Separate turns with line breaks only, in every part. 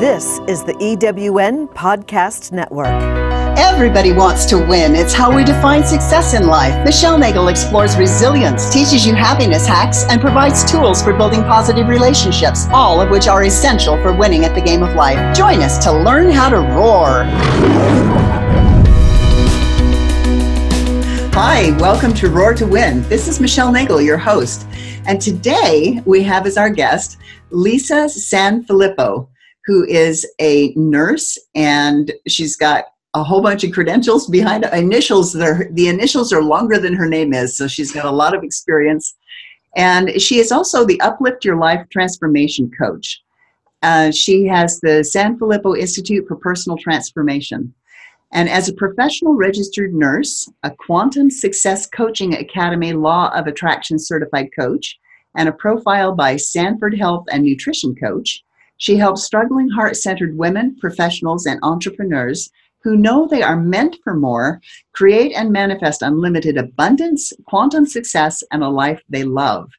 This is the EWN Podcast Network.
Everybody wants to win. It's how we define success in life. Michelle Nagel explores resilience, teaches you happiness hacks, and provides tools for building positive relationships, all of which are essential for winning at the game of life. Join us to learn how to roar. Hi, welcome to Roar to Win. This is Michelle Nagel, your host. And today we have as our guest Lisa Sanfilippo who is a nurse and she's got a whole bunch of credentials behind her. initials that are the initials are longer than her name is so she's got a lot of experience. And she is also the uplift your life transformation coach. Uh, she has the sanfilippo institute for personal transformation. And as a professional registered nurse a quantum success coaching academy law of attraction certified coach and a profile by sanford health and nutrition coach she helps struggling heart centered women, professionals, and entrepreneurs who know they are meant for more create and manifest unlimited abundance, quantum success, and a life they love.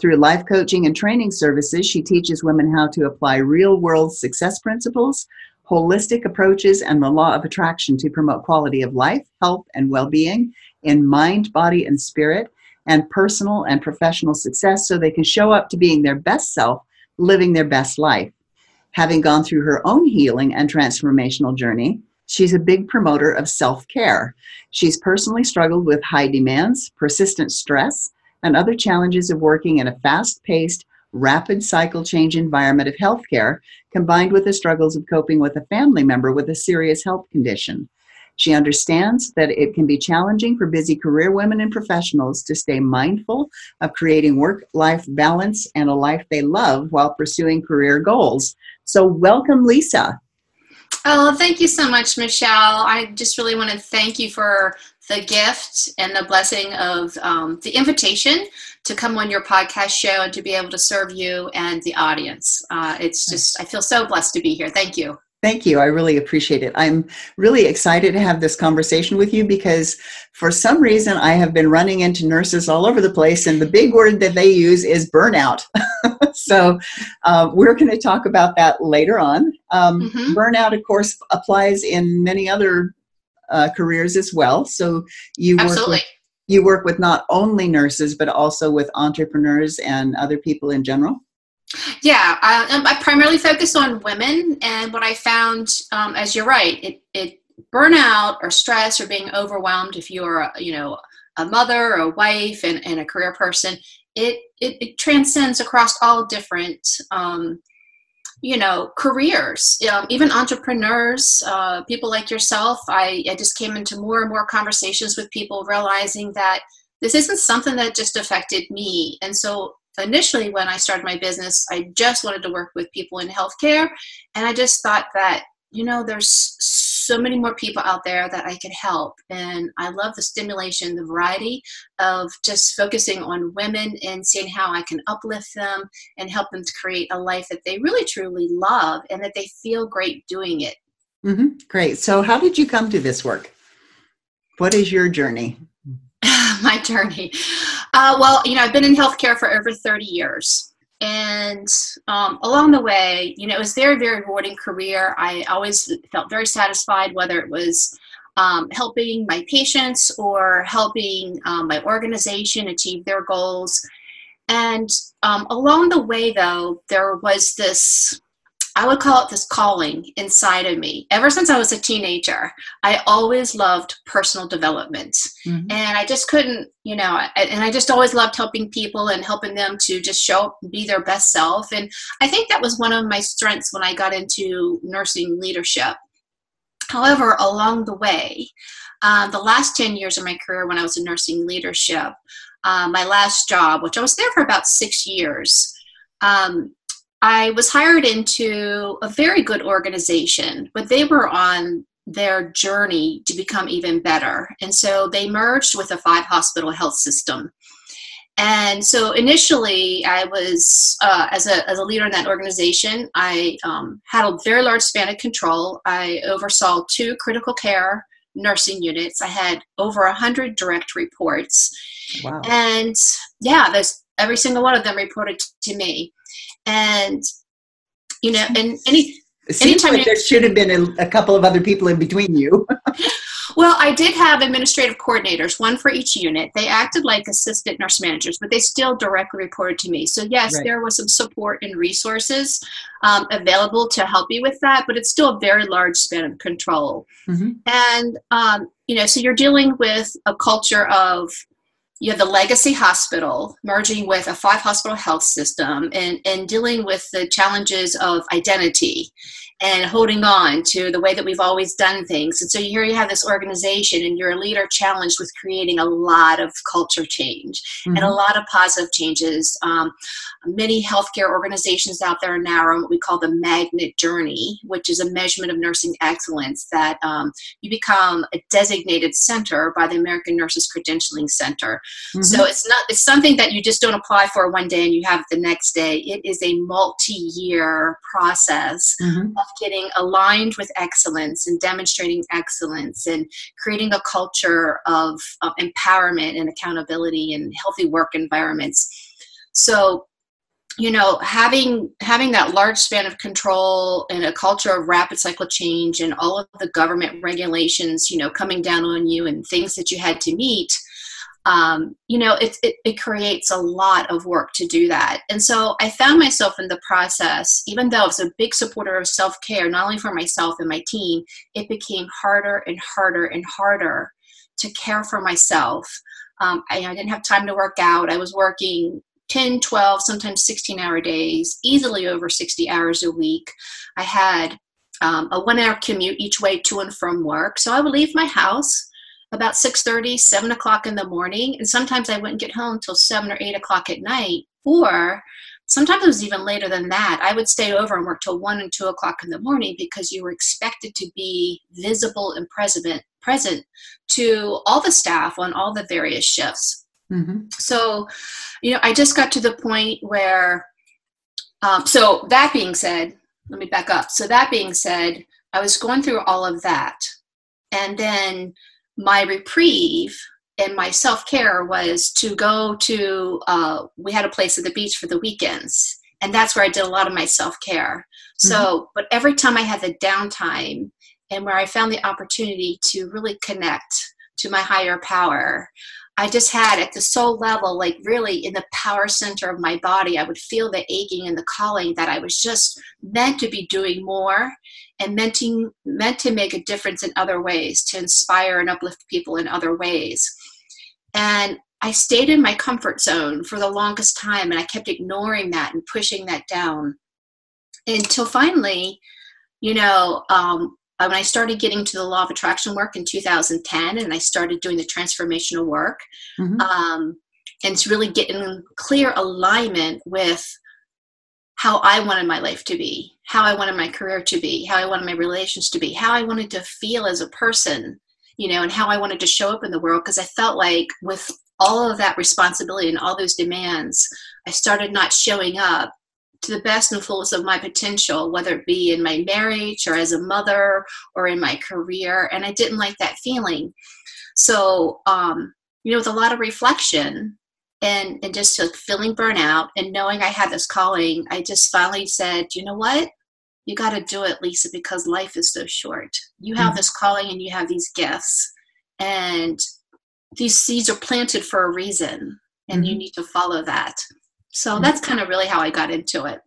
Through life coaching and training services, she teaches women how to apply real world success principles, holistic approaches, and the law of attraction to promote quality of life, health, and well being in mind, body, and spirit, and personal and professional success so they can show up to being their best self, living their best life. Having gone through her own healing and transformational journey, she's a big promoter of self care. She's personally struggled with high demands, persistent stress, and other challenges of working in a fast paced, rapid cycle change environment of healthcare, combined with the struggles of coping with a family member with a serious health condition. She understands that it can be challenging for busy career women and professionals to stay mindful of creating work life balance and a life they love while pursuing career goals. So, welcome, Lisa.
Oh, thank you so much, Michelle. I just really want to thank you for the gift and the blessing of um, the invitation to come on your podcast show and to be able to serve you and the audience. Uh, it's just, I feel so blessed to be here. Thank you.
Thank you. I really appreciate it. I'm really excited to have this conversation with you because for some reason I have been running into nurses all over the place, and the big word that they use is burnout. so uh, we're going to talk about that later on. Um, mm-hmm. Burnout, of course, applies in many other uh, careers as well. So you Absolutely. work with you work with not only nurses but also with entrepreneurs and other people in general.
Yeah, I, um, I, primarily focus on women, and what I found, um, as you're right, it, it burnout or stress or being overwhelmed. If you're, you know, a mother or a wife and, and a career person, it, it, it transcends across all different, um, you know, careers. Um, even entrepreneurs, uh, people like yourself. I, I just came into more and more conversations with people, realizing that this isn't something that just affected me, and so initially when I started my business, I just wanted to work with people in healthcare. And I just thought that, you know, there's so many more people out there that I could help. And I love the stimulation, the variety of just focusing on women and seeing how I can uplift them and help them to create a life that they really truly love and that they feel great doing it.
Mm-hmm. Great. So, how did you come to this work? What is your journey?
my journey. Uh, well, you know, I've been in healthcare for over 30 years. And um, along the way, you know, it was very, very rewarding career. I always felt very satisfied, whether it was um, helping my patients or helping um, my organization achieve their goals. And um, along the way, though, there was this I would call it this calling inside of me. Ever since I was a teenager, I always loved personal development. Mm-hmm. And I just couldn't, you know, and I just always loved helping people and helping them to just show up and be their best self. And I think that was one of my strengths when I got into nursing leadership. However, along the way, um, the last 10 years of my career when I was in nursing leadership, uh, my last job, which I was there for about six years, um, I was hired into a very good organization, but they were on their journey to become even better. And so they merged with a five hospital health system. And so initially, I was, uh, as, a, as a leader in that organization, I um, had a very large span of control. I oversaw two critical care nursing units. I had over 100 direct reports. Wow. And yeah, every single one of them reported to me and you know and any
It seems
Anytime
like there should have been a, a couple of other people in between you.
Well, I did have administrative coordinators, one for each unit. They acted like assistant nurse managers, but they still directly reported to me. So, yes,
Right.
there was some support and resources um, available to help you with that, but it's still a very large span of control.
Mhm.
And, um, you know, so you're dealing with a culture of you have the legacy hospital merging with a five hospital health system and, and dealing with the challenges of identity and holding on to the way that we've always done things. And so here you have this organization, and you're a leader challenged with creating a lot of culture change and a
Mhm.
lot of positive changes. Um, many healthcare organizations out there now are on what we call the magnet journey, which is a measurement of nursing excellence that um, you become a designated center by the American Nurses Credentialing Center.
Mhm.
So it's not it's something that you just don't apply for one day and you have it the next day. It is a multi-year process
Mhm.
of getting aligned with excellence and demonstrating excellence and creating a culture of, of empowerment and accountability and healthy work environments. So you know having having that large span of control and a culture of rapid cycle change and all of the government regulations you know coming down on you and things that you had to meet um, you know it, it, it creates a lot of work to do that. And so i found myself in the process even though i was a big supporter of self-care not only for myself and my team it became harder and harder and harder to care for myself. Um, I, I didn't have time to work out. I was working 10 12 sometimes 16 hour days easily over 60 hours a week. I had um, a one hour commute each way to and from work. So i would leave my house about 6.30 7 o'clock in the morning and sometimes i wouldn't get home until 7 or 8 o'clock at night. Or sometimes it was even later than that i would stay over and work till 1 and 2 o'clock in the morning because you were expected to be visible and present present to all the staff on all the various shifts
Mhm.
so you know i just got to the point where um, so that being said let me back up. So that being said i was going through all of that. And then my reprieve and my self-care was to go to uh, we had a place at the beach for the weekends. And that's where i did a lot of my self-care. So but every time i had the downtime and where i found the opportunity to really connect to my higher power I just had at the soul level, like really in the power center of my body, I would feel the aching and the calling that I was just meant to be doing more and meant to, meant to make a difference in other ways, to inspire and uplift people in other ways. And I stayed in my comfort zone for the longest time and I kept ignoring that and pushing that down until finally, you know, um, uh, when I started getting to the law of attraction work in 2010 and I started doing the transformational work
Mhm.
um, and it's really getting clear alignment with how I wanted my life to be, how I wanted my career to be, how I wanted my relations to be, how I wanted to feel as a person, you know, and how I wanted to show up in the world because I felt like with all of that responsibility and all those demands, I started not showing up to the best and fullest of my potential, whether it be in my marriage or as a mother or in my career. And I didn't like that feeling. So, um, you know, with a lot of reflection and, and just like feeling burnout and knowing I had this calling, I just finally said, you know what? You got to do it, Lisa, because life is so short. You have
Mhm.
this calling and you have these gifts. And these seeds are planted for a reason, and you
Mhm.
need to follow that. So
Mhm.
that's kind of really how I got into it.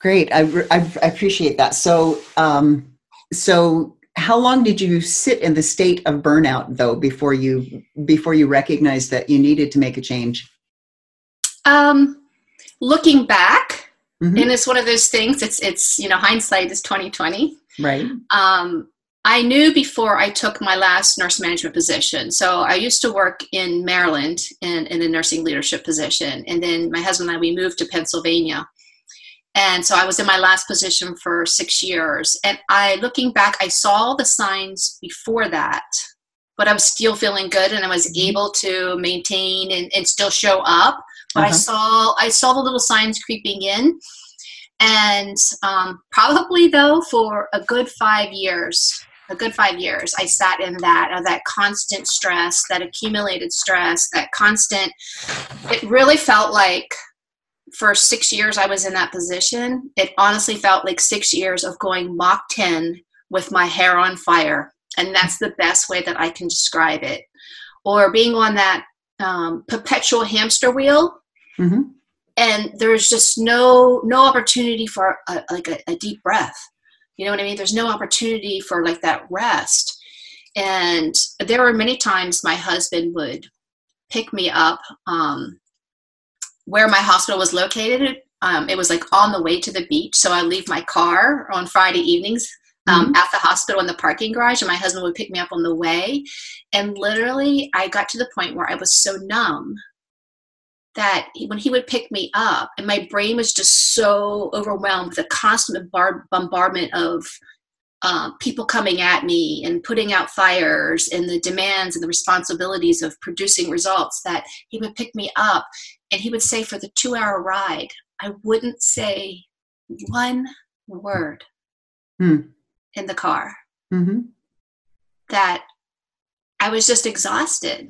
Great. I, I, I appreciate that. So, um, so how long did you sit in the state of burnout though before you before you recognized that you needed to make a change?
Um, looking back,
Mhm.
and it's one of those things. It's it's you know hindsight is twenty twenty.
Right.
Um, I knew before I took my last nurse management position. So I used to work in Maryland in, in a nursing leadership position, and then my husband and I we moved to Pennsylvania. And so I was in my last position for six years. And I, looking back, I saw the signs before that, but I was still feeling good and I was
Mhm.
able to maintain and, and still show up. But I
Uh-huh.
saw, I saw the little signs creeping in. And um, probably though, for a good five years, a good five years, I sat in that, uh, that constant stress, that accumulated stress, that constant, it really felt like for six years I was in that position, it honestly felt like six years of going Mach 10 with my hair on fire. And that's the best way that I can describe it. Or being on that um, perpetual hamster wheel. Mm-hmm. And there's just no no opportunity for a, like a, a deep breath. You know what I mean? There's no opportunity for like that rest. And there were many times my husband would pick me up um, where my hospital was located. Um, it was like on the way to the beach. So I leave my car on Friday evenings um, mm-hmm. at the hospital in the parking garage, and my husband would pick me up on the way. And literally, I got to the point where I was so numb that when he would pick me up, and my brain was just so overwhelmed with the constant bombardment of uh, people coming at me and putting out fires and the demands and the responsibilities of producing results that he would pick me up and he would say for the two hour ride, I wouldn't say one word hmm. in the car. Mm-hmm. That I was just exhausted.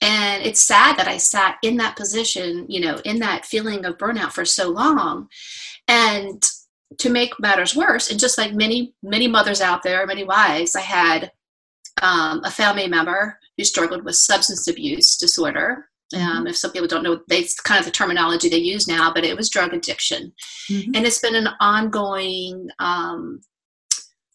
And it's sad that I sat in that position, you know, in that feeling of burnout for so long. And to make matters worse, and just like many, many mothers out there, many wives, I had um, a family member who struggled with substance abuse disorder. Um, mm-hmm. if some people don't know, that's kind of the terminology they use now, but it was drug addiction. Mm-hmm. And it's been an ongoing um,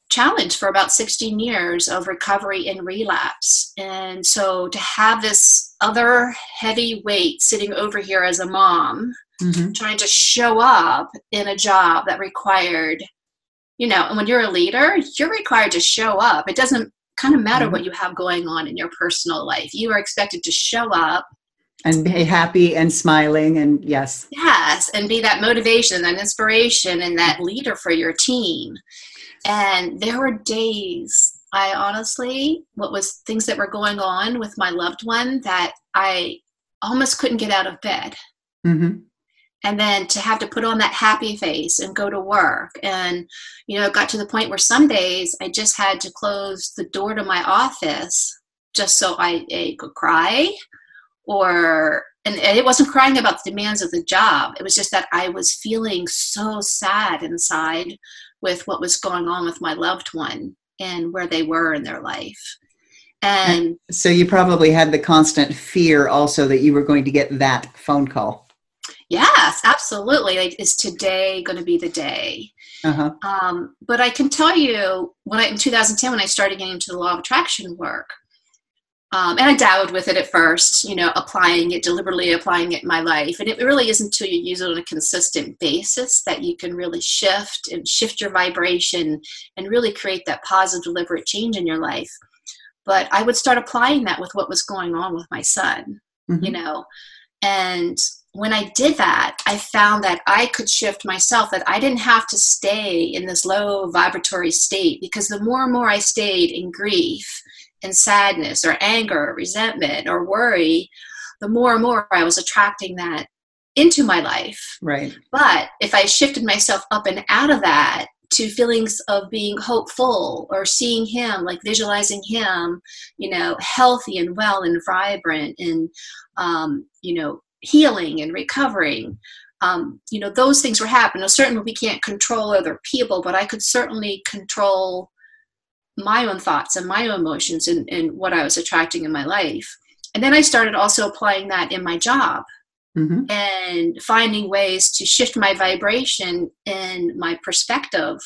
challenge for about 16 years of recovery and relapse. And so to have this other heavy weight sitting over here as a mom, mm-hmm. trying to show up in a job that required, you know, and when you're a leader, you're required to show up. It doesn't kind of matter mm-hmm. what you have going on in your personal life. You are expected to show up
and be happy and smiling and yes
yes and be that motivation and inspiration and that leader for your team and there were days i honestly what was things that were going on with my loved one that i almost couldn't get out of bed. Mm-hmm. and then to have to put on that happy face and go to work. And you know it got to the point where some days i just had to close the door to my office just so i, I could cry or and, it wasn't crying about the demands of the job. It was just that i was feeling so sad inside with what was going on with my loved one and where they were in their life. And
so you probably had the constant fear also that you were going to get that phone call.
Yes absolutely. Like is today going to be the day? Uh-huh. um, but i can tell you when i in 2010 when i started getting into the law of attraction work um, and I dabbled with it at first, you know, applying it, deliberately applying it in my life. And it really isn't until you use it on a consistent basis that you can really shift and shift your vibration and really create that positive, deliberate change in your life. But I would start applying that with what was going on with my son, mm-hmm. you know. And when I did that, I found that I could shift myself, that I didn't have to stay in this low vibratory state because the more and more I stayed in grief, and sadness or anger or resentment or worry, the more and more I was attracting that into my life.
Right.
But if I shifted myself up and out of that to feelings of being hopeful or seeing him, like visualizing him, you know, healthy and well and vibrant and, um, you know, healing and recovering. Um, you know, those things were happening. certainly, we can't control other people, but I could certainly control my own thoughts and my own emotions and, and what I was attracting in my life. And then I started also applying that in my job mm-hmm. and finding ways to shift my vibration and my perspective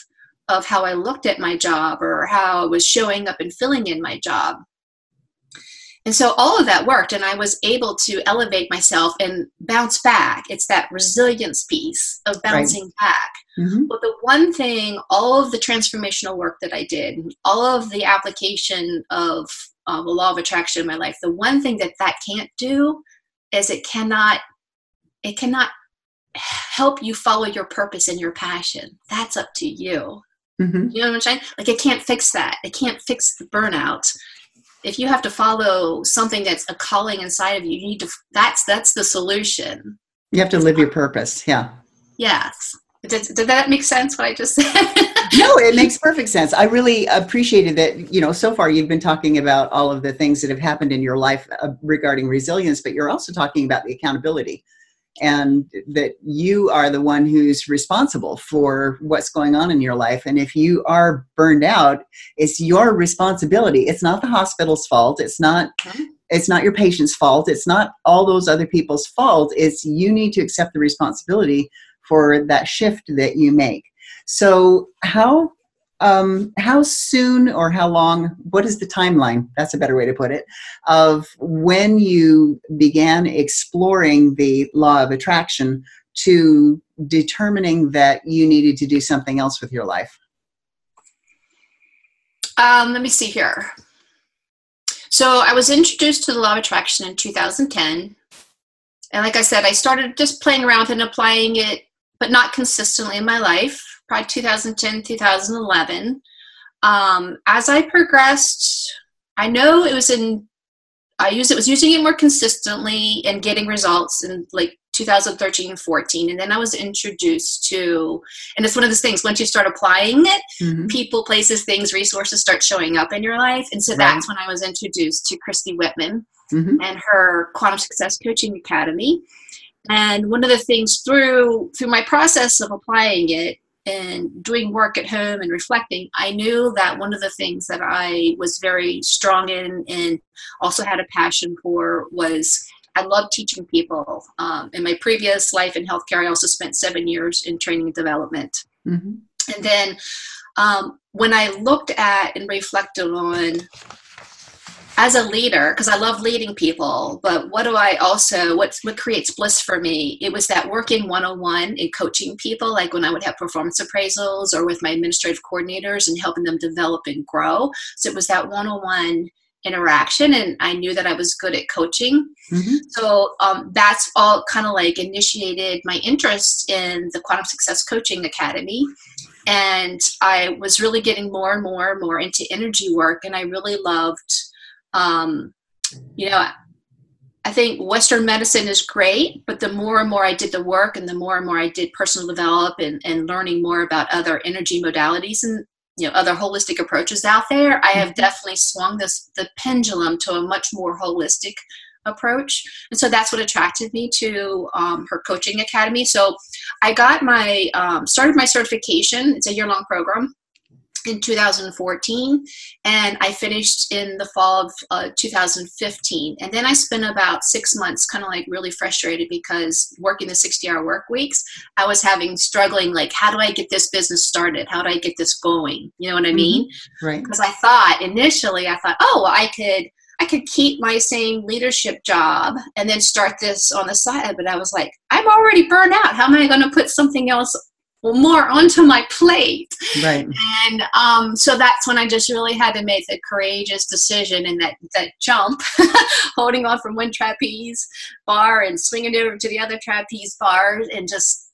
of how I looked at my job or how I was showing up and filling in my job. And so all of that worked, and I was able to elevate myself and bounce back. It's that resilience piece of bouncing right. back. Mm-hmm. But the one thing, all of the transformational work that I did, all of the application of uh, the law of attraction in my life, the one thing that that can't do is it cannot, it cannot help you follow your purpose and your passion. That's up to you. Mm-hmm. You know what I'm saying? Like it can't fix that. It can't fix the burnout if you have to follow something that's a calling inside of you, you need to that's that's the solution.
You have to live your purpose. Yeah.
Yes. Did, did that make sense what I just said?
no, it makes perfect sense. I really appreciated that, you know, so far you've been talking about all of the things that have happened in your life uh, regarding resilience, but you're also talking about the accountability and that you are the one who's responsible for what's going on in your life. And if you are burned out, it's your responsibility. It's not the hospital's fault. It's not. Mm-hmm. It's not your patient's fault. It's not all those other people's fault. It's you need to accept the responsibility for that shift that you make. So, how um, how soon or how long, what is the timeline? That's a better way to put it, of when you began exploring the law of attraction to determining that you needed to do something else with your life?
Um, let me see here. So I was introduced to the law of attraction in 2010. And like I said, I started just playing around with and applying it, but not consistently in my life probably 2010, 2011. Um, as I progressed, I know it was in, I used it, was using it more consistently and getting results in like 2013 and 14 and then i was introduced to and it's one of those things once you start applying it mm-hmm. people places things resources start showing up in your life and so right. that's when i was introduced to christy whitman mm-hmm. and her quantum success coaching academy and one of the things through through my process of applying it and doing work at home and reflecting, I knew that one of the things that I was very strong in and also had a passion for was I love teaching people. Um, in my previous life in healthcare, I also spent seven years in training and development. Mm-hmm. And then um, when I looked at and reflected on as a leader because i love leading people but what do i also what's what creates bliss for me? It was that working one-on-one and coaching people like when i would have performance appraisals or with my administrative coordinators and helping them develop and grow. So it was that one-on-one interaction and i knew that i was good at coaching. Mm-hmm. so um, that's all kind of like initiated my interest in the quantum success coaching academy. And i was really getting more and more and more into energy work and i really loved um, you know, I think Western medicine is great, but the more and more I did the work and the more and more I did personal develop and, and learning more about other energy modalities and you know other holistic approaches out there, I have mm-hmm. definitely swung this the pendulum to a much more holistic approach. And so that's what attracted me to um, her coaching academy. So I got my um, started my certification. It's a year long program in 2014 and i finished in the fall of uh, 2015 and then i spent about six months kind of like really frustrated because working the 60 hour work weeks i was having struggling like how do i get this business started how do i get this going you know what i mean
mm-hmm. right
because i thought initially i thought oh well, i could I could keep my same leadership job and then start this on the side. But I was like, I'm already burned out. How am I going to put something else more onto my plate.
Right.
And um, so that's when I just really had to make the courageous decision and that, that jump, holding on from one trapeze bar and swinging over to the other trapeze bar and just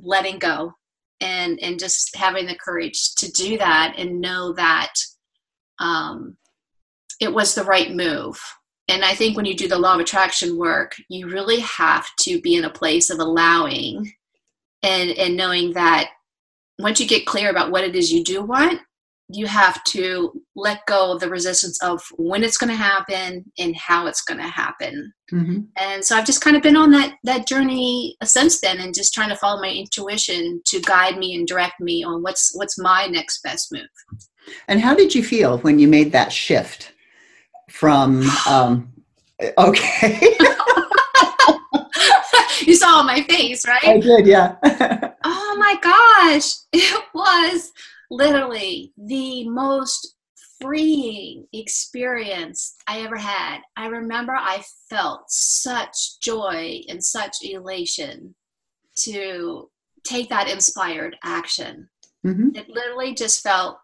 letting go and, and just having the courage to do that and know that um, it was the right move. And I think when you do the law of attraction work, you really have to be in a place of allowing and and knowing that once you get clear about what it is you do want you have to let go of the resistance of when it's going to happen and how it's going to happen. Mm-hmm. and so i've just kind of been on that that journey since then and just trying to follow my intuition to guide me and direct me on what's what's my next best move.
And how did you feel when you made that shift from um, okay
you saw my face, right?
I did, yeah.
oh my gosh. It was literally the most freeing experience I ever had. I remember I felt such joy and such elation to take that inspired action. Mm-hmm. It literally just felt,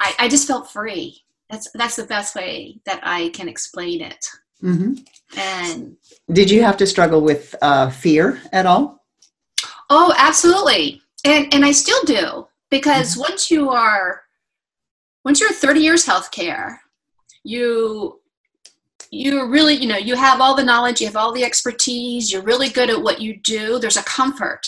I, I just felt free. That's that's the best way that I can explain it. Mm-hmm. And
did you have to struggle with uh, fear at all?
Oh, absolutely, and and I still do because mm-hmm. once you are once you're 30 years healthcare, you you really you know you have all the knowledge, you have all the expertise, you're really good at what you do. There's a comfort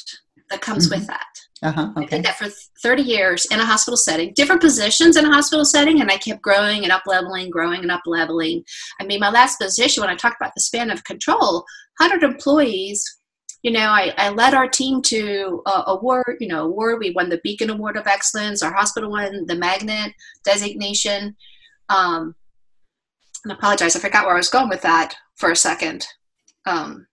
that comes mm-hmm. with that.
Uh-huh, okay. I
did that for 30 years in a hospital setting, different positions in a hospital setting, and I kept growing and up leveling, growing and up leveling. I mean, my last position, when I talked about the span of control, 100 employees, you know, I, I led our team to a award, you know, award. We won the Beacon Award of Excellence. Our hospital won the Magnet designation. Um, and I apologize, I forgot where I was going with that for a second. Um,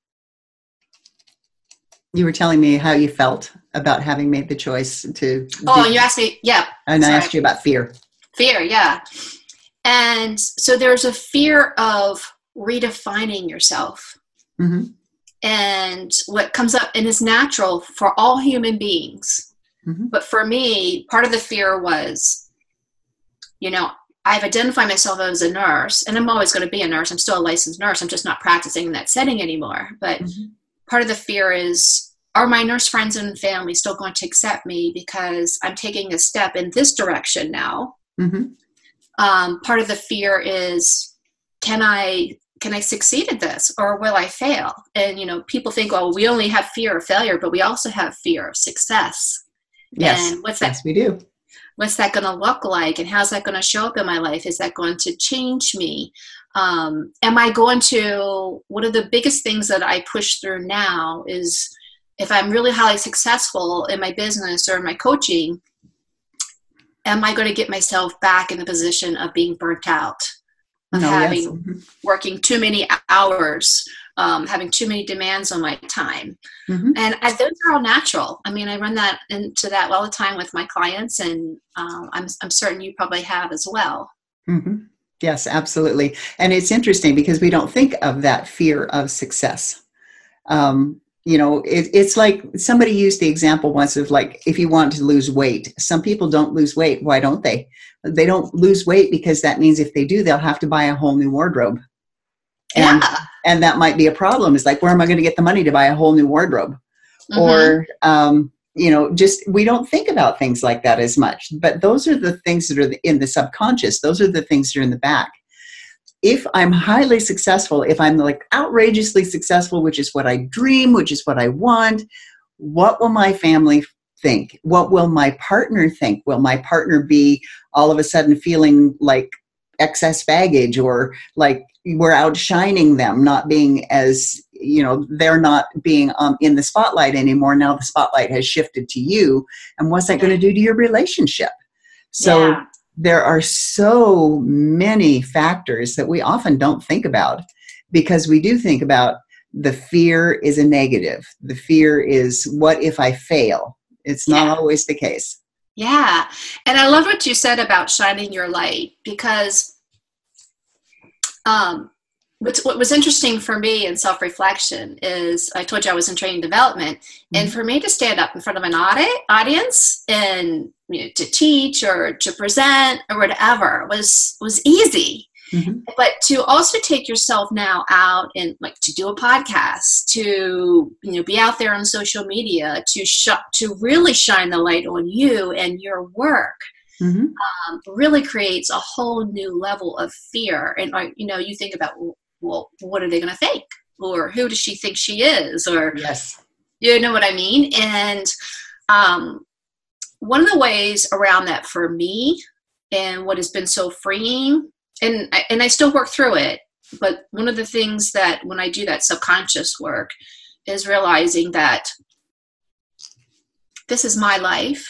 you were telling me how you felt about having made the choice to.
Oh, you asked me, yeah.
And sorry. I asked you about fear.
Fear, yeah. And so there's a fear of redefining yourself. Mm-hmm. And what comes up and is natural for all human beings. Mm-hmm. But for me, part of the fear was, you know, I've identified myself as a nurse, and I'm always going to be a nurse. I'm still a licensed nurse. I'm just not practicing in that setting anymore. But mm-hmm. part of the fear is are my nurse friends and family still going to accept me because I'm taking a step in this direction now? Mm-hmm. Um, part of the fear is can I can I succeed at this or will I fail? And you know, people think, well, we only have fear of failure, but we also have fear of success.
Yes, and what's that? Yes, we do
what's that going to look like and how's that going to show up in my life is that going to change me um, am i going to one of the biggest things that i push through now is if i'm really highly successful in my business or in my coaching am i going to get myself back in the position of being burnt out of no, having yes. Mm-hmm. working too many hours um, having too many demands on my time. Mm-hmm. And I, those are all natural. I mean, I run that into that all the time with my clients, and um, I'm, I'm certain you probably have as well.
Mm-hmm. Yes, absolutely. And it's interesting because we don't think of that fear of success. Um, you know, it, it's like somebody used the example once of like, if you want to lose weight, some people don't lose weight. Why don't they? They don't lose weight because that means if they do, they'll have to buy a whole new wardrobe and yeah. and that might be a problem is like where am i going to get the money to buy a whole new wardrobe mm-hmm. or um, you know just we don't think about things like that as much but those are the things that are in the subconscious those are the things that are in the back if i'm highly successful if i'm like outrageously successful which is what i dream which is what i want what will my family think? What will my partner think? Will my partner be all of a sudden feeling like excess baggage or like we're outshining them not being as you know they're not being um, in the spotlight anymore. Now the spotlight has shifted to you. And what's that going to do to your relationship? So yeah. There are so many factors that we often don't think about because we do think about the fear is a negative the fear is what if i fail it's not yeah. always the case
yeah. And I love what you said about shining your light because um, what was interesting for me in self reflection is I told you I was in training development, mm-hmm. and for me to stand up in front of an audience and you know, to teach or to present or whatever was was easy. Mm-hmm. But to also take yourself now out and like to do a podcast, to you know be out there on social media, to sh- to really shine the light on you and your work, mm-hmm. um, really creates a whole new level of fear. And like you know, you think about well, what are they going to think, or who does she think she is, or
yes,
you know what I mean. And um, one of the ways around that for me, and what has been so freeing and I, and I still work through it. But one of the things that when I do that subconscious work is realizing that this is my life.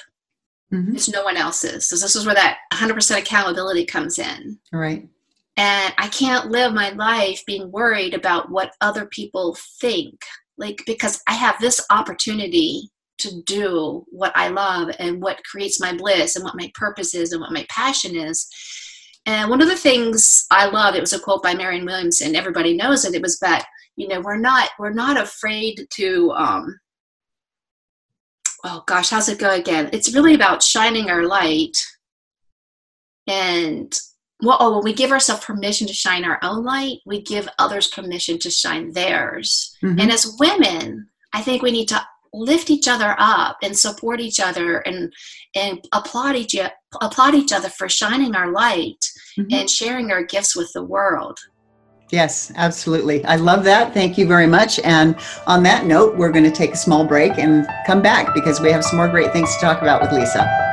Mm-hmm. It's no one else's. So this is where that 100% accountability comes in.
Right.
And I can't live my life being worried about what other people think. Like, because I have this opportunity to do what I love and what creates my bliss and what my purpose is and what my passion is. And one of the things I love, it was a quote by Marianne Williamson. Everybody knows it. It was that you know we're not we're not afraid to. Um, oh gosh, how's it go again? It's really about shining our light, and well, oh, when we give ourselves permission to shine our own light, we give others permission to shine theirs. Mm-hmm. And as women, I think we need to lift each other up and support each other and and applaud each applaud each other for shining our light mm-hmm. and sharing our gifts with the world.
Yes, absolutely. I love that. Thank you very much. And on that note, we're going to take a small break and come back because we have some more great things to talk about with Lisa.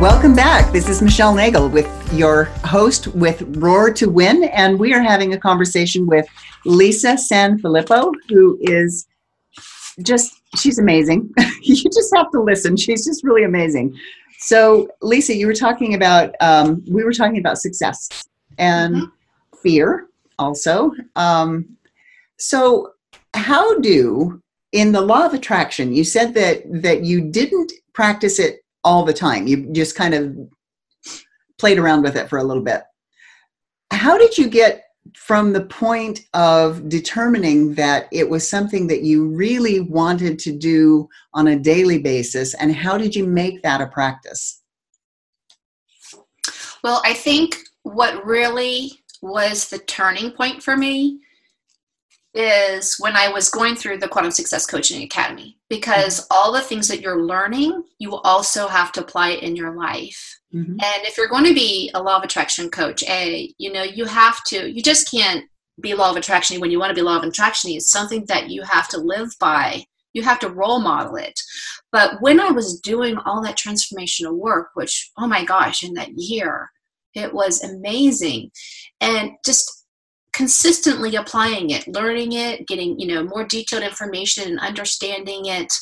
Welcome back. This is Michelle Nagel with your host with Roar to Win, and we are having a conversation with Lisa Sanfilippo, who is just, she's amazing. you just have to listen. She's just really amazing. So, Lisa, you were talking about, um, we were talking about success and mm-hmm. fear also. Um, so, how do, in the law of attraction, you said that that you didn't practice it all the time. You just kind of played around with it for a little bit. How did you get from the point of determining that it was something that you really wanted to do on a daily basis, and how did you make that a practice?
Well, I think what really was the turning point for me is when I was going through the Quantum Success Coaching Academy because mm-hmm. all the things that you're learning, you also have to apply it in your life. Mm-hmm. And if you're going to be a law of attraction coach, A, you know, you have to, you just can't be law of attraction when you want to be law of attraction. It's something that you have to live by. You have to role model it. But when I was doing all that transformational work, which, oh my gosh, in that year, it was amazing. And just consistently applying it learning it getting you know more detailed information and understanding it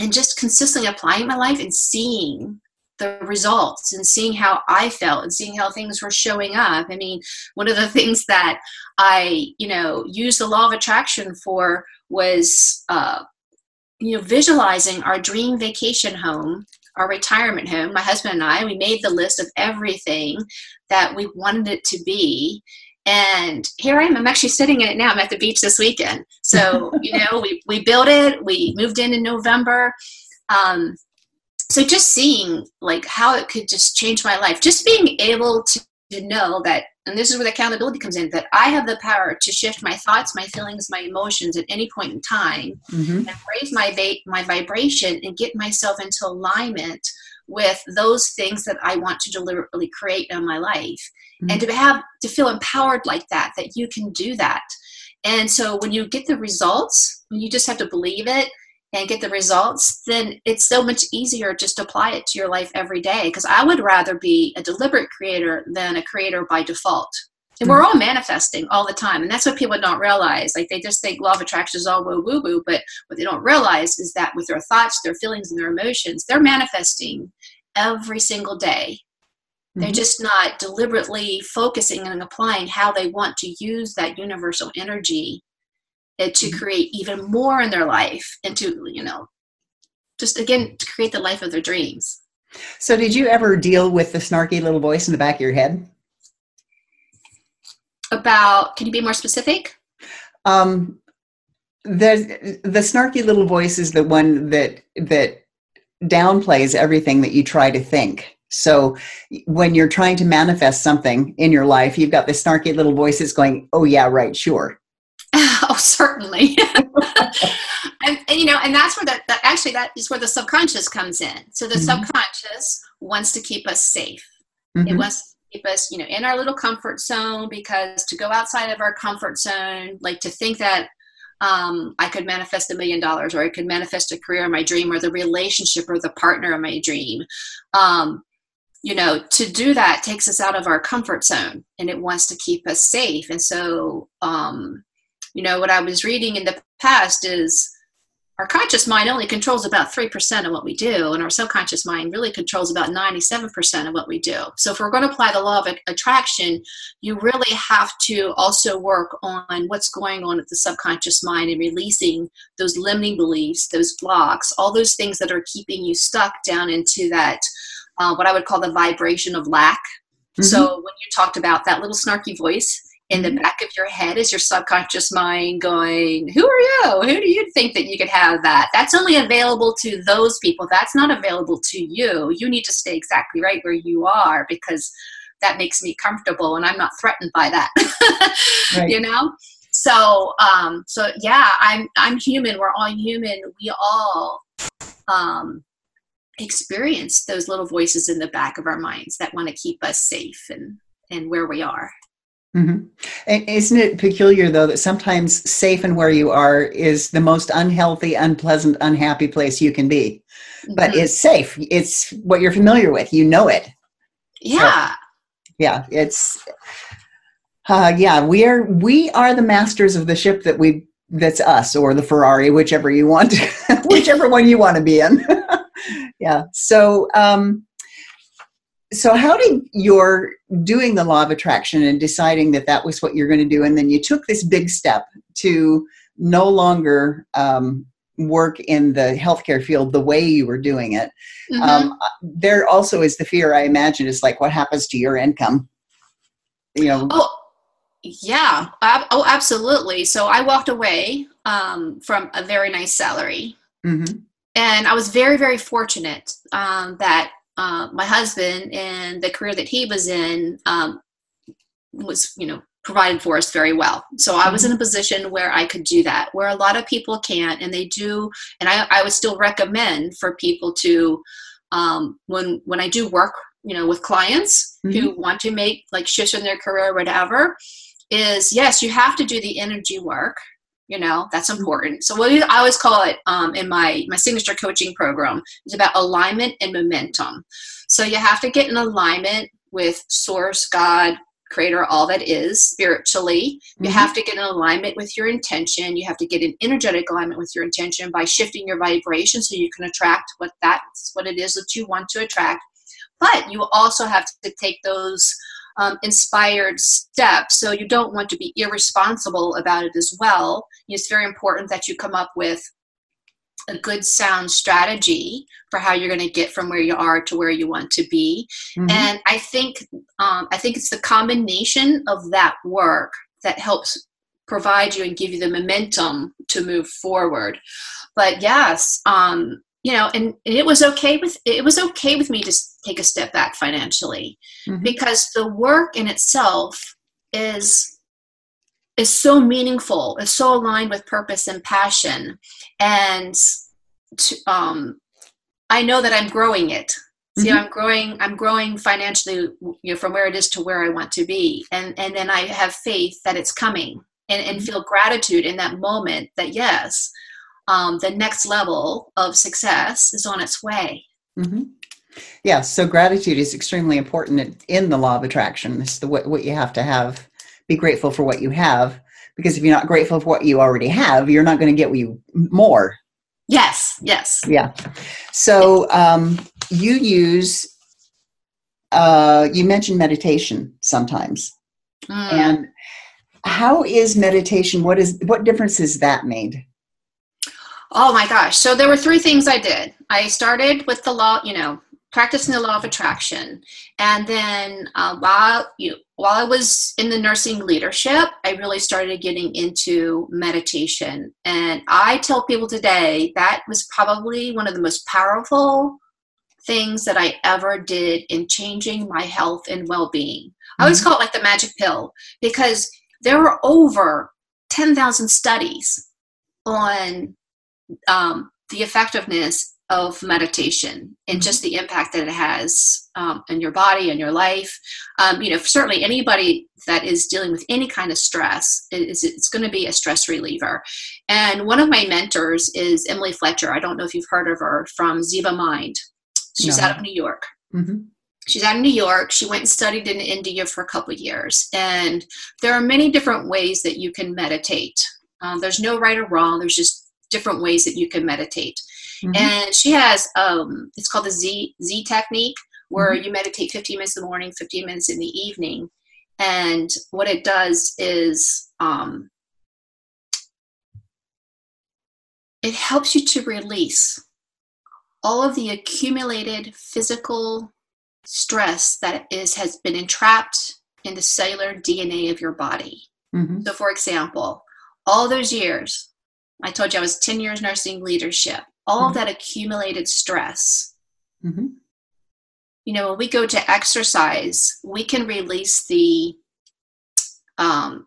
and just consistently applying my life and seeing the results and seeing how I felt and seeing how things were showing up. I mean, one of the things that I, you know, used the law of attraction for was, uh, you know, visualizing our dream vacation home, our retirement home. My husband and I, we made the list of everything that we wanted it to be. And here I am. I'm actually sitting in it now. I'm at the beach this weekend. So, you know, we, we built it. We moved in in November. Um, so just seeing like how it could just change my life, just being able to, to know that, and this is where the accountability comes in, that I have the power to shift my thoughts, my feelings, my emotions at any point in time mm-hmm. and raise my, va- my vibration and get myself into alignment with those things that I want to deliberately create in my life. Mm-hmm. And to have to feel empowered like that, that you can do that. And so when you get the results, when you just have to believe it and get the results, then it's so much easier just to apply it to your life every day. Because I would rather be a deliberate creator than a creator by default. And we're all manifesting all the time. And that's what people don't realize. Like they just think law of attraction is all woo woo woo. But what they don't realize is that with their thoughts, their feelings, and their emotions, they're manifesting every single day. They're mm-hmm. just not deliberately focusing and applying how they want to use that universal energy uh, to mm-hmm. create even more in their life and to, you know, just again, to create the life of their dreams.
So, did you ever deal with the snarky little voice in the back of your head?
about can you be more specific
um, the the snarky little voice is the one that that downplays everything that you try to think. So when you're trying to manifest something in your life you've got this snarky little voice that's going oh yeah right sure.
Oh certainly. And, and, you know and that's where that, actually that is where the subconscious comes in. So the mm-hmm. subconscious wants to keep us safe. Mm-hmm. it wants to keep us, you know, in our little comfort zone because to go outside of our comfort zone, like to think that um, I could manifest a million dollars or I could manifest a career in my dream or the relationship or the partner of my dream. Um, you know, to do that takes us out of our comfort zone and it wants to keep us safe. And so, um, you know, what I was reading in the past is our conscious mind only controls about 3% of what we do, and our subconscious mind really controls about 97% of what we do. So, if we're going to apply the law of attraction, you really have to also work on what's going on at the subconscious mind and releasing those limiting beliefs, those blocks, all those things that are keeping you stuck down into that, uh, what I would call the vibration of lack. Mm-hmm. So, when you talked about that little snarky voice, in the
Mhm.
back of your head is your subconscious mind going, Who are you? Who do you think that you could have that? That's only available to those people. That's not available to you. You need to stay exactly right where you are because that makes me comfortable and I'm not threatened by that.
Right.
you know? So um so yeah, I'm I'm human. We're all human. We all um experience those little voices in the back of our minds that want to keep us safe and and where we are.
Mhm. And Isn't it peculiar, though, that sometimes safe and where you are is the most unhealthy, unpleasant, unhappy place you can be? But
Mhm.
it's safe. It's what you're familiar with. You know it.
yeah.
Yeah, it's. Uh, yeah, we are. We are the masters of the ship that we. That's us, or the Ferrari, whichever you want, whichever one you want to be in. yeah. So, um, so how did your doing the law of attraction and deciding that that was what you're going to do, and then you took this big step to no longer um, work in the healthcare field the way you were doing it?
Mhm.
um, there also is the fear i imagine is like what happens to your income you know
Oh, yeah. Oh, absolutely. So I walked away um, from a very nice salary,
mhm,
and I was very, very fortunate um, that uh, my husband and the career that he was in um, was, you know, provided for us very well. So I was in a position where I could do that, where a lot of people can't, and they do. And I, I would still recommend for people to, um, when when I do work, you know, with clients who want to make like shifts in their career, or whatever, is yes, you have to do the energy work. You know, that's important. So what I always call it um, in my my signature coaching program is about alignment and momentum. So you have to get in alignment with Source, God, Creator, all that is spiritually. You
Mhm.
have to get in alignment with your intention. You have to get in energetic alignment with your intention by shifting your vibration so you can attract what that's what it is that you want to attract. But you also have to take those um, inspired step. So you don't want to be irresponsible about it as well. It's very important that you come up with a good sound strategy for how you're going to get from where you are to where you want to be
mhm.
and i think um, i think it's the combination of that work that helps provide you and give you the momentum to move forward but yes um, you know and, it was okay with it was okay with me to take a step back financially
Mhm.
because the work in itself is is so meaningful is so aligned with purpose and passion and to, um, i know that i'm growing it see
Mhm.
i'm growing i'm growing financially you know from where it is to where i want to be and and then i have faith that it's coming and, and
Mhm.
feel gratitude in that moment that yes um, the next level of success is on its way
Mm-hmm. Yeah, so gratitude is extremely important in- the law of attraction. It's the what, what you have to have. Be grateful for what you have, because if you're not grateful for what you already have, you're not going to get what you more.
yes yes
Yeah. So um, you use. Uh, you mentioned meditation sometimes,
Mm.
and how is meditation? What is what difference has that made?
Oh my gosh. So there were three things I did. I started with the law, you know, practicing the law of attraction. And then uh, while you while I was in the nursing leadership, I really started getting into meditation. And I tell people today that was probably one of the most powerful things that I ever did in changing my health and well-being. I always call it like the magic pill because there were over 10,000 studies on um, the effectiveness of meditation and just the impact that it has um, in your body and your life. Um, you know, certainly anybody that is dealing with any kind of stress is it's going to be a stress reliever. And one of my mentors is Emily Fletcher. I don't know if you've heard of her from Ziva Mind. She's
No.
out of New York
Mhm.
she's out of New York. She went and studied in India for a couple of years. And there are many different ways that you can meditate. Um, there's no right or wrong. There's just different ways that you can meditate.
Mhm.
And she has um, it's called the Z Z technique, where you meditate 15 minutes in the morning, 15 minutes in the evening. And what it does is um, it helps you to release all of the accumulated physical stress that is has been entrapped in the cellular DNA of your body.
Mhm.
So, for example, all those years, I told you I was 10 years nursing leadership, all
Mhm.
that accumulated stress.
Mhm.
You know, when we go to exercise, we can release the um,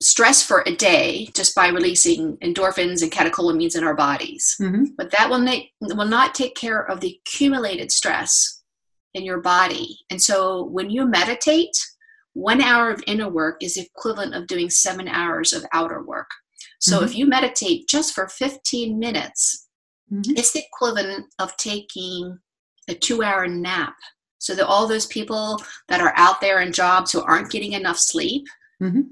stress for a day just by releasing endorphins and catecholamines in our bodies.
Mhm.
But that will, make, will not take care of the accumulated stress in your body. And so when you meditate, one hour of inner work is equivalent of doing seven hours of outer work. So
Mhm.
if you meditate just for 15 minutes,
Mhm.
it's the equivalent of taking a two hour nap. So that all those people that are out there in jobs who aren't getting enough sleep,
Mhm.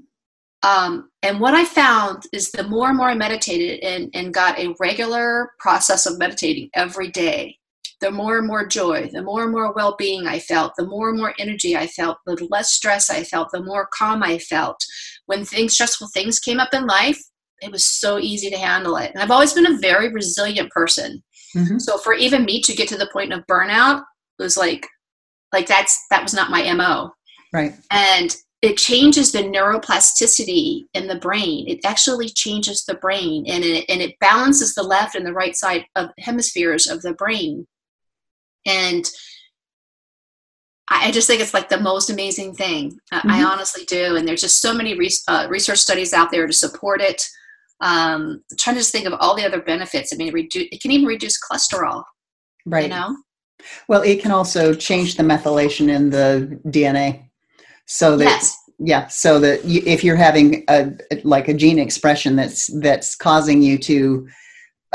um, and what I found is the more and more I meditated and, and got a regular process of meditating every day, the more and more joy, the more and more well being I felt, the more and more energy I felt, the less stress I felt, the more calm I felt. When things, stressful things came up in life, it was so easy to handle it. And I've always been a very resilient person.
Mhm.
So for even me to get to the point of burnout was like, like that's that was not my mo
Right.
and it changes the neuroplasticity in the brain it actually changes the brain and it, and it balances the left and the right side of hemispheres of the brain and I just think it's like the most amazing thing. I- I honestly do, and there's just so many re- uh, research studies out there to support it. Um, trying to just think of all the other benefits. I mean, it, redu- it can even reduce cholesterol.
Right.
You know,
Well, it can also change the methylation in the DNA, so that
yes,
yeah, so that you, if you're having a like a gene expression that's that's causing you to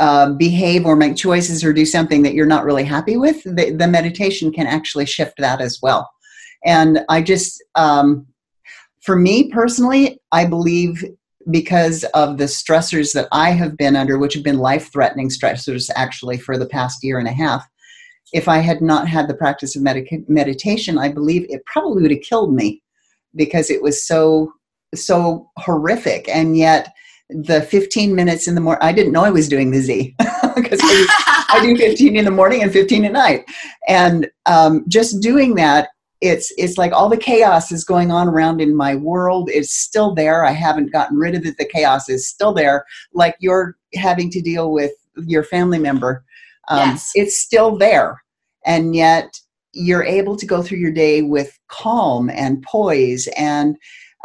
uh, behave or make choices or do something that you're not really happy with, the, the meditation can actually shift that as well. And I just, um, for me personally, I believe because of the stressors that I have been under, which have been life threatening stressors actually for the past year and a half, if I had not had the practice of medica- meditation, I believe it probably would have killed me because it was so so horrific. And yet, the 15 minutes in the morning, I didn't know I was doing the Z because I, I do 15 in the morning and 15 at night, and um, just doing that. It's it's like all the chaos is going on around in my world. It's still there. I haven't gotten rid of it. The chaos is still there. Like you're having to deal with your family member. Um,
Yes.
It's still there, and yet you're able to go through your day with calm and poise and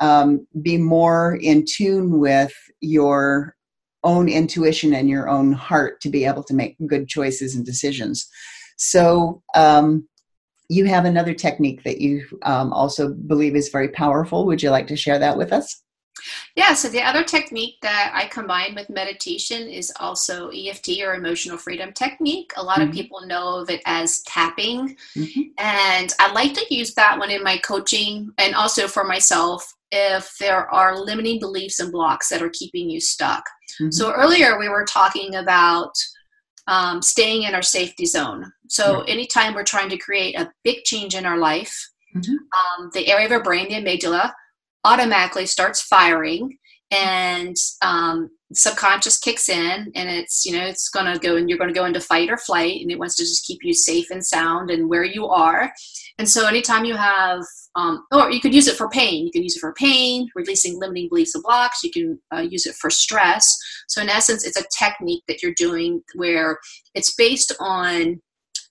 um, be more in tune with your own intuition and your own heart to be able to make good choices and decisions. So, um, you have another technique that you um, also believe is very powerful. Would you like to share that with us?
Yeah, so the other technique that I combine with meditation is also EFT or emotional freedom technique. A lot
Mhm.
of people know of it as tapping,
Mhm.
and I like to use that one in my coaching and also for myself if there are limiting beliefs and blocks that are keeping you stuck.
Mhm.
So earlier we were talking about um, staying in our safety zone. So
Right.
anytime we're trying to create a big change in our life,
Mhm.
um, the area of our brain, the amygdala, automatically starts firing and um, subconscious kicks in and it's you know it's going to go and you're going to go into fight or flight and it wants to just keep you safe and sound and where you are. And so anytime you have um, or you could use it for pain. You can use it for pain releasing limiting beliefs and blocks. You can uh, use it for stress. So in essence it's a technique that you're doing where it's based on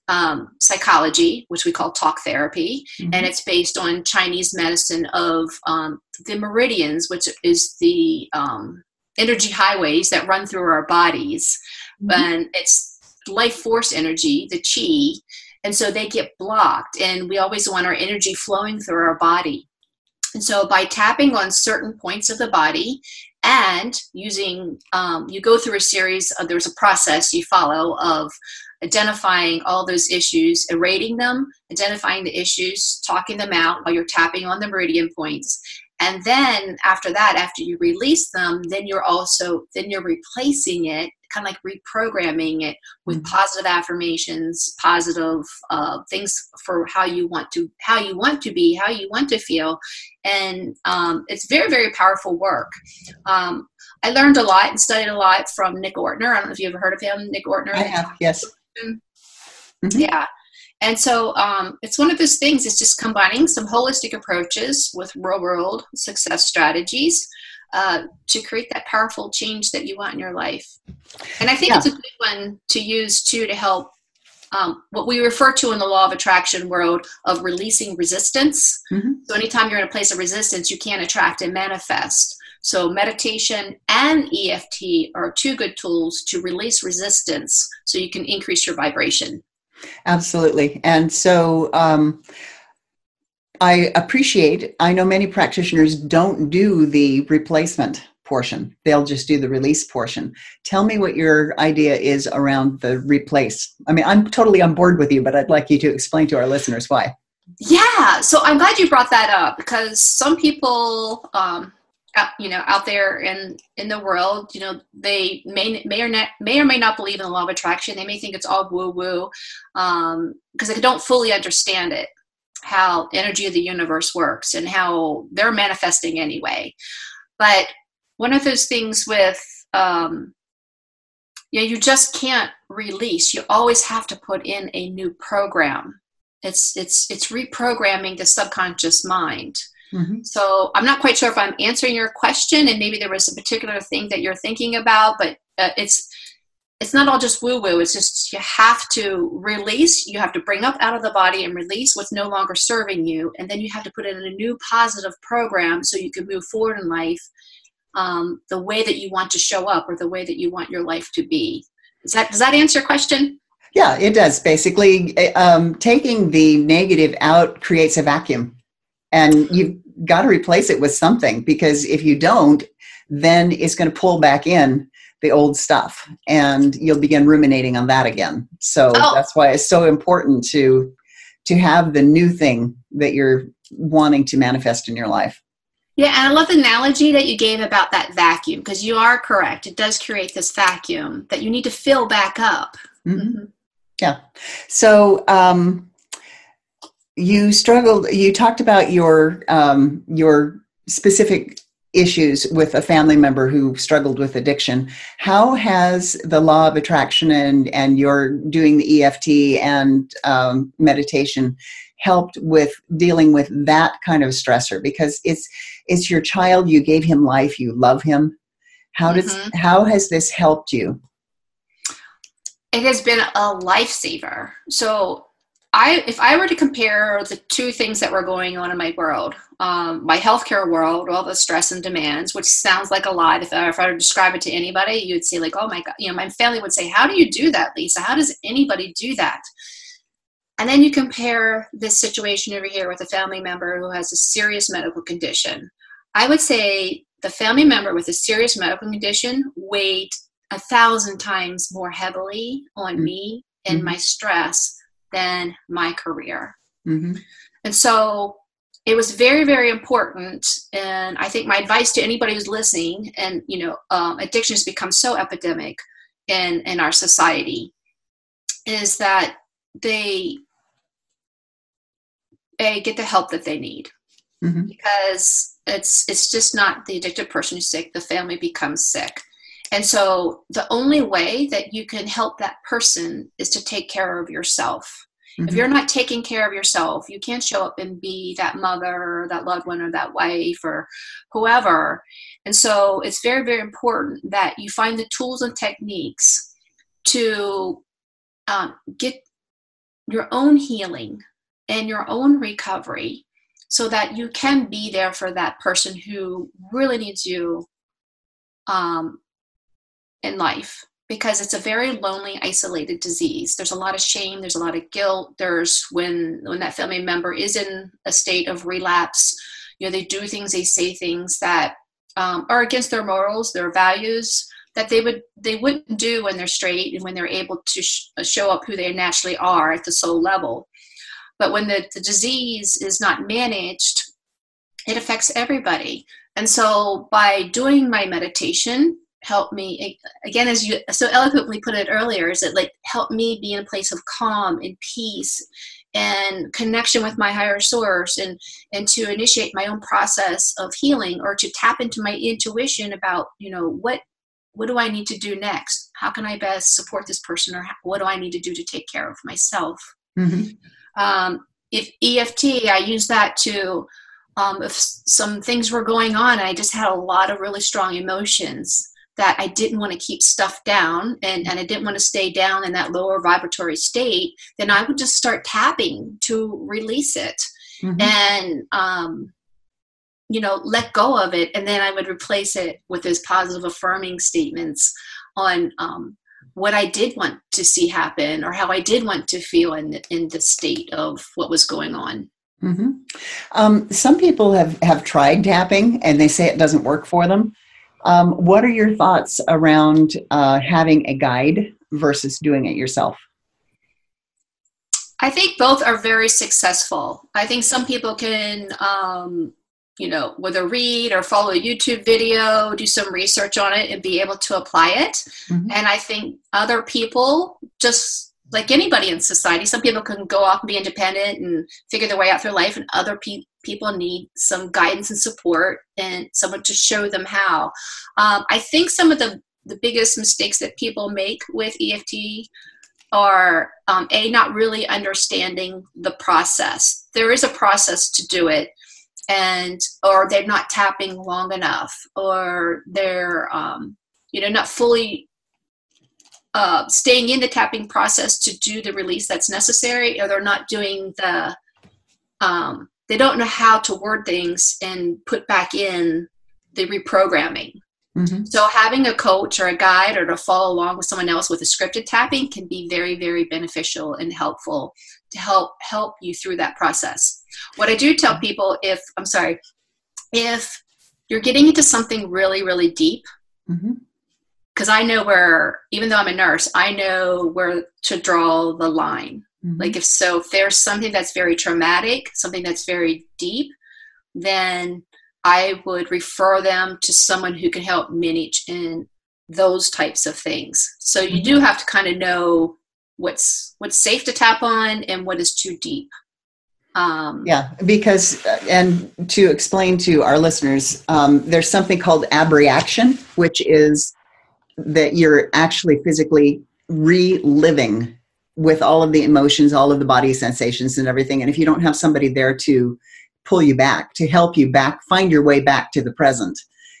um, psychology which we call talk therapy
Mhm.
and it's based on Chinese medicine of um, the meridians, which is the um, energy highways that run through our bodies,
Mhm.
and it's life force energy, the chi, and so they get blocked, and we always want our energy flowing through our body. And so by tapping on certain points of the body and using, um, you go through a series of, there's a process you follow of identifying all those issues, rating them, identifying the issues, talking them out while you're tapping on the meridian points. And then after that, after you release them, then you're also, then you're replacing it, kind of like reprogramming it with
Mhm.
positive affirmations, positive uh, things for how you want to, how you want to be, how you want to feel. And um, it's very, very powerful work. Um, I learned a lot and studied a lot from Nick Ortner. I don't know if you ever heard of him, Nick Ortner.
I have, yes. Mhm.
Yeah. And so um, it's one of those things, it's just combining some holistic approaches with real world success strategies uh, to create that powerful change that you want in your life. And I think yeah. it's a good one to use too to help um, what we refer to in the law of attraction world of releasing resistance. Mm-hmm. So anytime you're in a place of resistance, you can't attract and manifest. So meditation and EFT are two good tools to release resistance so you can increase your vibration.
Absolutely. And so um, I appreciate, I know many practitioners don't do the replacement portion, they'll just do the release portion. Tell me what your idea is around the replace. I mean, I'm totally on board with you, but I'd like you to explain to our listeners why.
Yeah, so I'm glad you brought that up because some people, um, you know, out there in in the world, you know, they may may or not may or may not believe in the law of attraction. They may think it's all woo woo um, because they don't fully understand it, how energy of the universe works and how they're manifesting anyway. But one of those things with um, know, you just can't release. You always have to put in a new program. It's it's it's reprogramming the subconscious mind. Mm-hmm. So I'm not quite sure if I'm answering your question, and maybe there was a particular thing that you're thinking about, but uh, it's it's not all just woo woo. It's just you have to release. You have to bring up out of the body and release what's no longer serving you, and then you have to put in a new positive program so you can move forward in life um, the way that you want to show up or the way that you want your life to be. Does that does that answer your question?
Yeah, it does. Basically, eh, um, taking the negative out creates a vacuum, and you've got to replace it with something because if you don't, then it's going to pull back in the old stuff, and you'll begin ruminating on that again. So oh. that's why it's so important to to have the new thing that you're wanting to manifest in your life.
Yeah, and I love the analogy that you gave about that vacuum because you are correct. It does create this vacuum that you need to fill back up. Mm-hmm.
Mm-hmm. Yeah. So um, you struggled. You talked about your um, your specific issues with a family member who struggled with addiction. How has the law of attraction and and your doing the EFT and um, meditation helped with dealing with that kind of stressor? Because it's it's your child you gave him life you love him how does mm-hmm. how has this helped you
it has been a lifesaver so i if i were to compare the two things that were going on in my world um, my healthcare world all the stress and demands which sounds like a lot if I, if I were to describe it to anybody you'd say like oh my god you know my family would say how do you do that lisa how does anybody do that and then you compare this situation over here with a family member who has a serious medical condition. I would say the family member with a serious medical condition weighed a thousand times more heavily on mm-hmm. me and mm-hmm. my stress than my career. Mm-hmm. And so it was very, very important. And I think my advice to anybody who's listening, and you know, um, addiction has become so epidemic in in our society, is that they a get the help that they need mm-hmm. because it's it's just not the addicted person who's sick the family becomes sick and so the only way that you can help that person is to take care of yourself mm-hmm. if you're not taking care of yourself you can't show up and be that mother or that loved one or that wife or whoever and so it's very very important that you find the tools and techniques to um, get your own healing and your own recovery so that you can be there for that person who really needs you um, in life because it's a very lonely isolated disease there's a lot of shame there's a lot of guilt there's when when that family member is in a state of relapse you know they do things they say things that um, are against their morals their values that they would they wouldn't do when they're straight and when they're able to sh- show up who they naturally are at the soul level but when the, the disease is not managed, it affects everybody. And so by doing my meditation, help me again as you so eloquently put it earlier is it like help me be in a place of calm and peace and connection with my higher source and and to initiate my own process of healing or to tap into my intuition about you know what what do i need to do next? How can i best support this person or what do i need to do to take care of myself?
Mhm.
Um, if EFT, I use that to, um, if some things were going on, I just had a lot of really strong emotions that I didn't want to keep stuff down and, and I didn't want to stay down in that lower vibratory state, then I would just start tapping to release it
Mhm.
and um, you know let go of it and then i would replace it with those positive affirming statements on um, what i did want to see happen or how i did want to feel in the, in the state of what was going on
hmm Um, some people have, have tried tapping and they say it doesn't work for them. Um, what are your thoughts around uh, having a guide versus doing it yourself?
i think both are very successful i think some people can um, you know whether read or follow a youtube video do some research on it and be able to apply it
Mhm.
and i think other people just like anybody in society some people can go off and be independent and figure their way out through life and other pe- people need some guidance and support and someone to show them how. Um, i think some of the the biggest mistakes that people make with eft are um, a not really understanding the process. There is a process to do it and or they're not tapping long enough or they're um, you know not fully uh, staying in the tapping process to do the release that's necessary or they're not doing the um, they don't know how to word things and put back in the reprogramming
Mhm.
so having a coach or a guide or to follow along with someone else with a scripted tapping can be very, very beneficial and helpful to help help you through that process. What I do tell people if I'm sorry, if you're getting into something really, really deep, because I know where, even though I'm a nurse, I know where to draw the line.
Mhm.
Like if so, if there's something that's very traumatic, something that's very deep, then I would refer them to someone who can help manage in those types of things. So you do have to kind of know what's what's safe to tap on and what is too deep. Um,
Yeah, because, uh, and to explain to our listeners, um, there's something called abreaction, which is that you're actually physically reliving with all of the emotions, all of the body sensations, and everything. And if you don't have somebody there to pull you back, to help you back, find your way back to the present,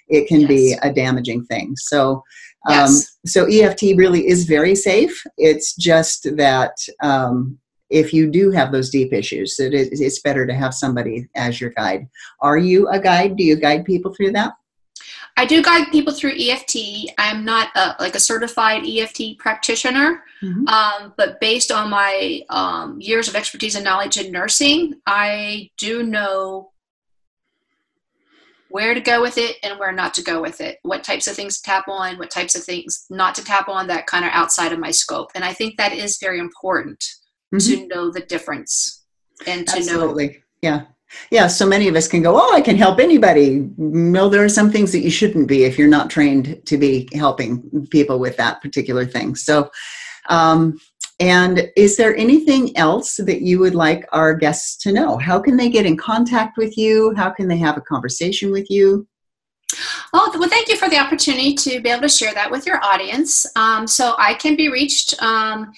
it can be a damaging thing. So, um,
Yes.
so EFT really is very safe. It's just that um, if you do have those deep issues, it is, it's better to have somebody as your guide. Are you a guide? Do you guide people through that?
I do guide people through EFT. I'm not a, like a certified EFT practitioner,
Mhm.
um, but based on my um, years of expertise and knowledge in nursing, I do know where to go with it and where not to go with it. What types of things to tap on, what types of things not to tap on that kind of outside of my scope. And I think that is very important
Mhm.
to know the difference and to know
Absolutely. Yeah. Yeah. So many of us can go, oh, I can help anybody. No, there are some things that you shouldn't be if you're not trained to be helping people with that particular thing. So, um, and is there anything else that you would like our guests to know? How can they get in contact with you? How can they have a conversation with you?
Oh, well, thank you for the opportunity to be able to share that with your audience. Um, so I can be reached um,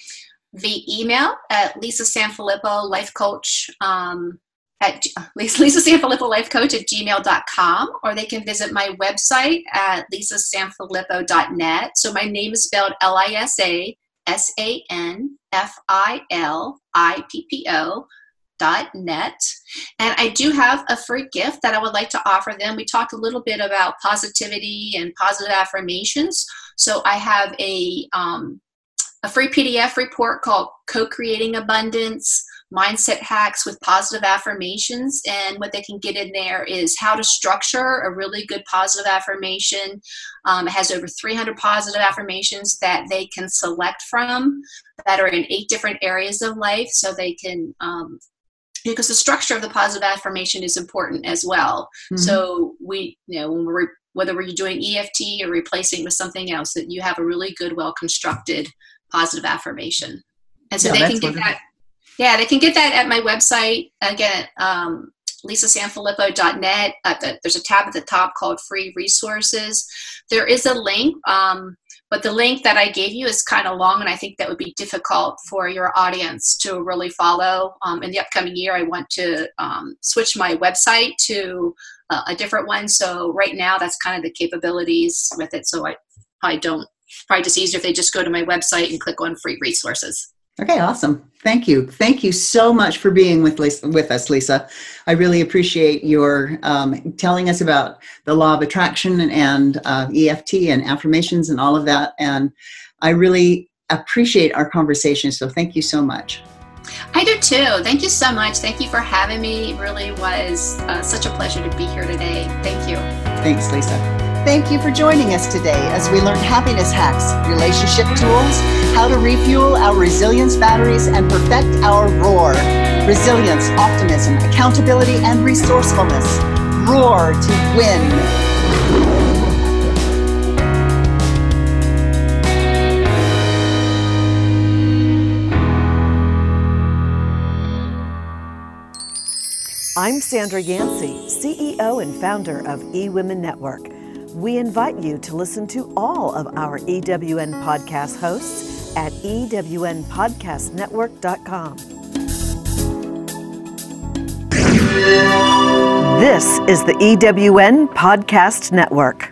via email at Lisa Sanfilippo, life coach, um, at Lisa Sanfilippo, life coach at gmail.com, or they can visit my website at lisasanfilippo.net. So my name is spelled L I S A S A N F I L I P P O dot net. And i do have a free gift that i would like to offer them. We talked a little bit about positivity and positive affirmations. So i have a um, a free pdf report called co-creating abundance mindset hacks with positive affirmations and what they can get in there is how to structure a really good positive affirmation um, it has over 300 positive affirmations that they can select from that are in eight different areas of life so they can um, because the structure of the positive affirmation is important as well.
Mhm.
So we, you know, when we're whether we're doing EFT or replacing with something else, that you have a really good, well constructed positive affirmation, and so
Yeah,
they can get
wonderful.
that. Yeah, they can get that at my website again. Um, lisasanfilippo.net. The, there's a tab at the top called Free Resources. There is a link, um, but the link that I gave you is kind of long, and I think that would be difficult for your audience to really follow. Um, in the upcoming year, I want to um, switch my website to uh, a different one. So right now, that's kind of the capabilities with it. So I I don't probably just easier if they just go to my website and click on free resources.
Okay, awesome. Thank you. Thank you so much for being with Lisa, with us, Lisa. I really appreciate your um, telling us about the law of attraction and uh, EFT and affirmations and all of that. And I really appreciate our conversation. So thank you so much.
I do too. Thank you so much. Thank you for having me. It really was uh, such a pleasure to be here today. Thank you.
Thanks, Lisa.
Thank you for joining us today as we learn happiness hacks, relationship tools, how to refuel our resilience batteries, and perfect our roar. Resilience, optimism, accountability, and resourcefulness. Roar to win. I'm Sandra Yancey, CEO and founder of eWomen Network. We invite you to listen to all of our EWN podcast hosts at ewnpodcastnetwork.com. This is the EWN Podcast Network.